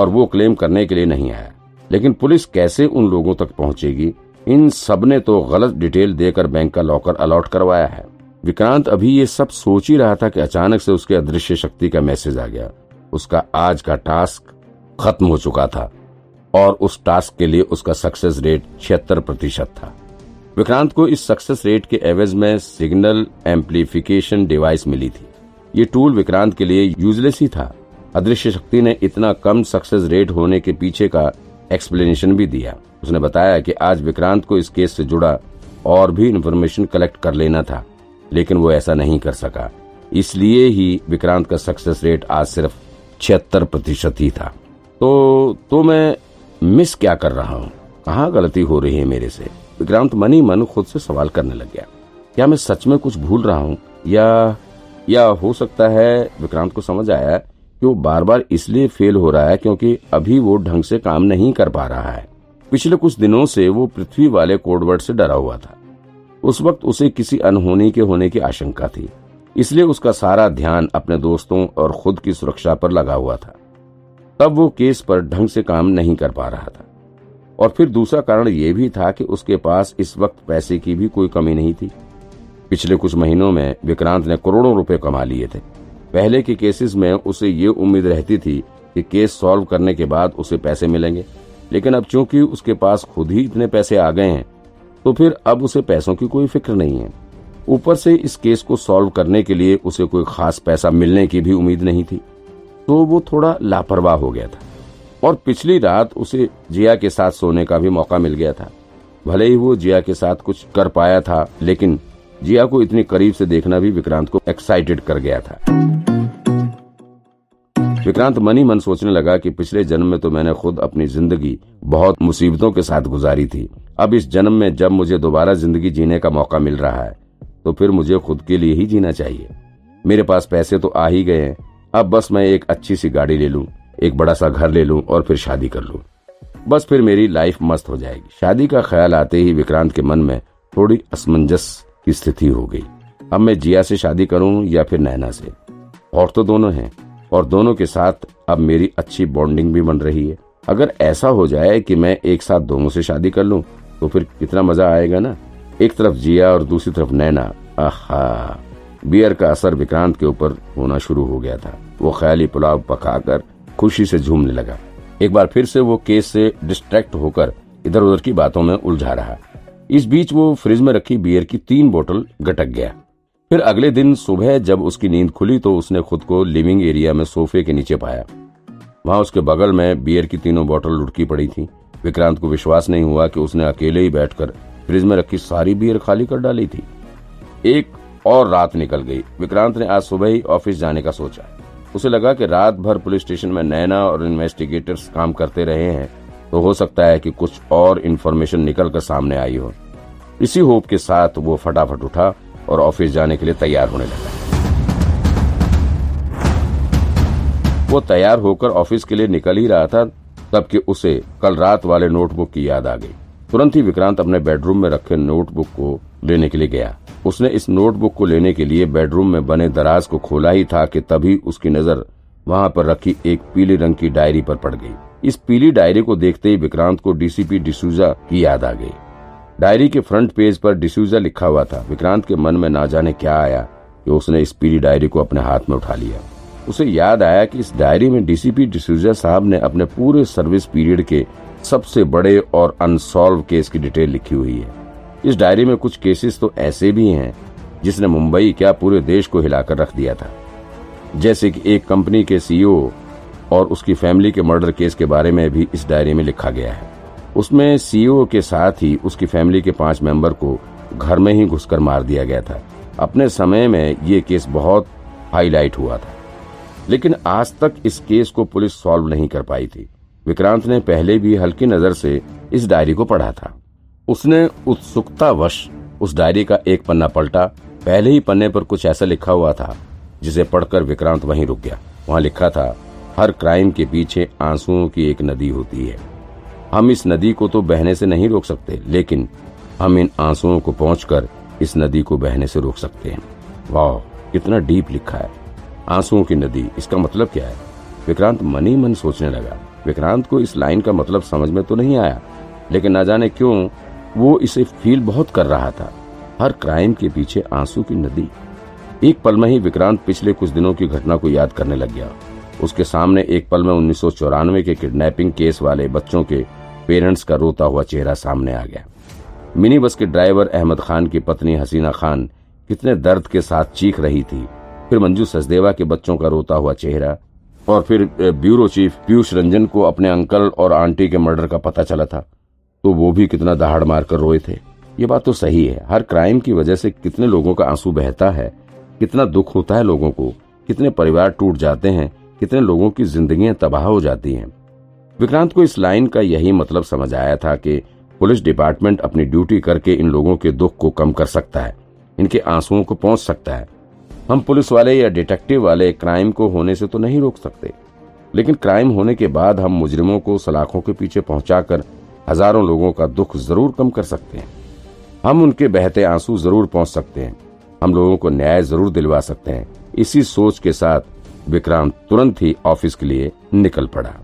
और वो क्लेम करने के लिए नहीं आया। लेकिन पुलिस कैसे उन लोगों तक पहुंचेगी? इन सबने तो गलत डिटेल देकर बैंक का लॉकर अलॉट करवाया है। विक्रांत अभी ये सब सोच ही रहा था कि अचानक से उसके अदृश्य शक्ति का मैसेज आ गया। उसका आज का टास्क खत्म हो चुका था और उस टास्क के लिए उसका सक्सेस रेट छिहत्तर प्रतिशत था। विक्रांत को इस सक्सेस रेट के एवज में सिग्नल एम्पलीफिकेशन डिवाइस मिली थी। ये टूल विक्रांत के लिए यूजलेस ही था। अदृश्य शक्ति ने इतना कम सक्सेस रेट होने के पीछे का एक्सप्लेनेशन भी दिया। उसने बताया कि आज विक्रांत को इस केस से जुड़ा और भी इन्फॉर्मेशन कलेक्ट कर लेना था, लेकिन वो ऐसा नहीं कर सका। इसलिए ही विक्रांत का सक्सेस रेट आज सिर्फ़ छिहत्तर प्रतिशत ही था। तो तो मैं मिस क्या कर रहा हूँ? कहाँ गलती हो रही है मेरे से? विक्रांत मन ही मन खुद से सवाल करने लग गया। क्या मैं सच में कुछ भूल रहा हूँ? या या हो सकता है विक्रांत को समझ आया कि वो बार बार इसलिए फेल हो रहा है क्योंकि अभी वो ढंग से काम नहीं कर पा रहा है। पिछले कुछ दिनों से वो पृथ्वी वाले कोडवर्ड से डरा हुआ था। उस वक्त उसे किसी अनहोनी के होने की आशंका थी। इसलिए उसका सारा ध्यान अपने दोस्तों और खुद की सुरक्षा पर लगा हुआ था। तब वो केस पर ढंग से काम नहीं कर पा रहा था। और फिर दूसरा कारण यह भी था कि उसके पास इस वक्त पैसे की भी कोई कमी नहीं थी। पिछले कुछ महीनों में विक्रांत ने करोड़ों रुपए कमा लिए थे। पहले के केसेस में उसे ये उम्मीद रहती थी कि केस सॉल्व करने के बाद उसे पैसे मिलेंगे। लेकिन अब चूँकि उसके पास खुद ही इतने पैसे आ गए हैं तो फिर अब उसे पैसों की कोई फ़िक्र नहीं है। ऊपर से इस केस को सॉल्व करने के लिए उसे कोई खास पैसा मिलने की भी उम्मीद नहीं थी तो वो थोड़ा लापरवाह हो गया था। और पिछली रात उसे जिया के साथ सोने का भी मौका मिल गया था। भले ही वो जिया के साथ कुछ कर पाया था, लेकिन जिया को इतनी करीब से देखना भी विक्रांत को एक्साइटेड कर गया था। विक्रांत मनी मन सोचने लगा कि पिछले जन्म में तो मैंने खुद अपनी ज़िंदगी बहुत मुसीबतों के साथ गुजारी थी। अब इस जन्म में जब मुझे दोबारा ज़िंदगी जीने का मौका मिल रहा है तो फिर मुझे खुद के लिए ही जीना चाहिए। मेरे पास पैसे तो आ ही गए हैं। अब बस मैं एक अच्छी सी गाड़ी ले लूँ, एक बड़ा सा घर ले लूँ और फिर शादी कर लूँ। बस फिर मेरी लाइफ मस्त हो जाएगी। शादी का ख्याल आते ही विक्रांत के मन में थोड़ी असमंजस की स्थिति हो गई। अब मैं जिया से शादी करूँ या फिर नैना से? और तो दोनों हैं, और दोनों के साथ अब मेरी अच्छी बॉन्डिंग भी बन रही है। अगर ऐसा हो जाए कि मैं एक साथ दोनों से शादी कर लूँ तो फिर कितना मज़ा आएगा ना? एक तरफ़ जिया और दूसरी तरफ़ नैना। आहा! बियर का असर विक्रांत के ऊपर होना शुरू हो गया था। वो ख्याली पुलाव पकाकर खुशी से झूमने लगा। एक बार फिर से वो केस से डिस्ट्रैक्ट होकर इधर उधर की बातों में उलझा रहा। इस बीच वो फ्रिज में रखी बियर की तीन बोतल गटक गया। फिर अगले दिन सुबह जब उसकी नींद खुली तो उसने खुद को लिविंग एरिया में सोफे के नीचे पाया। वहाँ उसके बगल में बियर की तीनों बोतल लुटकी पड़ी थी। विक्रांत को विश्वास नहीं हुआ कि उसने अकेले ही बैठकर फ्रिज में रखी सारी बियर खाली कर डाली थी। एक और रात निकल गई। विक्रांत ने आज सुबह ही ऑफ़िस जाने का सोचा। उसे लगा कि रात भर पुलिस स्टेशन में नैना और इन्वेस्टिगेटर्स काम करते रहे हैं। तो हो सकता है कि कुछ और इन्फॉर्मेशन निकल कर सामने आई हो। इसी होप के साथ वो फटाफट उठा और ऑफ़िस जाने के लिए तैयार होने लगा। वो तैयार होकर ऑफ़िस के लिए निकल ही रहा था, तब कि उसे कल रात वाले नोटबुक की याद आ गई। तुरंत ही विक्रांत अपने बेडरूम में रखे नोटबुक को लेने के लिए गया। उसने इस नोटबुक को लेने के लिए बेडरूम में बने दराज को खोला ही था कि तभी उसकी नज़र वहाँ पर रखी एक पीले रंग की डायरी पर पड़ गई। इस पीली डायरी को देखते ही विक्रांत को डीसीपी डिसूजा की याद आ गई। डायरी के फ्रंट पेज पर डिसूजा लिखा हुआ था। विक्रांत के मन में ना जाने क्या आया कि उसने इस पीली डायरी को अपने हाथ में उठा लिया। उसे याद आया कि इस डायरी में डीसीपी डिसूजा साहब ने अपने पूरे सर्विस पीरियड के सबसे बड़े और अनसॉल्व केस की डिटेल लिखी हुई है। इस डायरी में कुछ केसेस तो ऐसे भी हैं जिसने मुंबई क्या पूरे देश को हिलाकर रख दिया था। जैसे कि एक कंपनी के सीईओ और उसकी फैमिली के मर्डर केस के बारे में भी इस डायरी में लिखा गया है। उसमें सीईओ के साथ ही उसकी फैमिली के पाँच मेंबर को घर में ही घुसकर मार दिया गया था। अपने समय में ये केस बहुत हाईलाइट हुआ था। लेकिन आज तक इस केस को पुलिस सॉल्व नहीं कर पाई थी। विक्रांत ने पहले भी हल्की नज़र से इस डायरी को पढ़ा था। उसने उत्सुकतावश उस डायरी का एक पन्ना पलटा। पहले ही पन्ने पर कुछ ऐसा लिखा हुआ था, जिसे पढ़कर विक्रांत वहीं रुक गया। वहाँ लिखा था हर क्राइम के पीछे आंसुओं की एक नदी होती है। हम इस नदी को तो बहने से नहीं रोक सकते, लेकिन हम इन आंसुओं को पहुंचकर इस नदी को बहने से रोक सकते हैं। वाह कितना डीप लिखा है। आंसुओं की नदी, इसका मतलब क्या है? विक्रांत मनी मन सोचने लगा। विक्रांत को इस लाइन का मतलब समझ में तो नहीं आया, लेकिन न जाने क्यों वो इसे फील बहुत कर रहा था। हर क्राइम के पीछे आँसू की नदी। एक पल में ही विक्रांत पिछले कुछ दिनों की घटना को याद करने लग गया। उसके सामने एक पल में उन्नीस सौ चौरानवे के किडनैपिंग केस वाले बच्चों के पेरेंट्स का रोता हुआ चेहरा सामने आ गया। मिनी बस के ड्राइवर अहमद खान की पत्नी हसीना खान कितने दर्द के साथ चीख रही थी। फिर मंजू सचदेवा के बच्चों का रोता हुआ चेहरा और फिर ब्यूरो चीफ पीयूष रंजन को अपने अंकल और आंटी के मर्डर का पता चला था। तो वो भी कितना दहाड़ मार कर रोए थे। ये बात तो सही है। हर क्राइम की वजह से कितने लोगों का आँसू बहता है, कितना दुख होता है लोगों को, कितने परिवार टूट जाते हैं कितने लोगों की जिंदगियाँ तबाह हो जाती हैं। विक्रांत को इस लाइन का यही मतलब समझ आया था कि पुलिस डिपार्टमेंट अपनी ड्यूटी करके इन लोगों के दुख को कम कर सकता है, इनके आंसुओं को पहुँच सकता है। हम पुलिस वाले या डिटेक्टिव वाले क्राइम को होने से तो नहीं रोक सकते, लेकिन क्राइम होने के बाद हम मुजरिमों को सलाखों के पीछे पहुंचाकर हज़ारों लोगों का दुख ज़रूर कम कर सकते हैं। हम उनके बहते आँसू ज़रूर पहुँच सकते हैं, हम लोगों को न्याय ज़रूर दिलवा सकते हैं। इसी सोच के साथ विक्रांत तुरंत ही ऑफ़िस के लिए निकल पड़ा।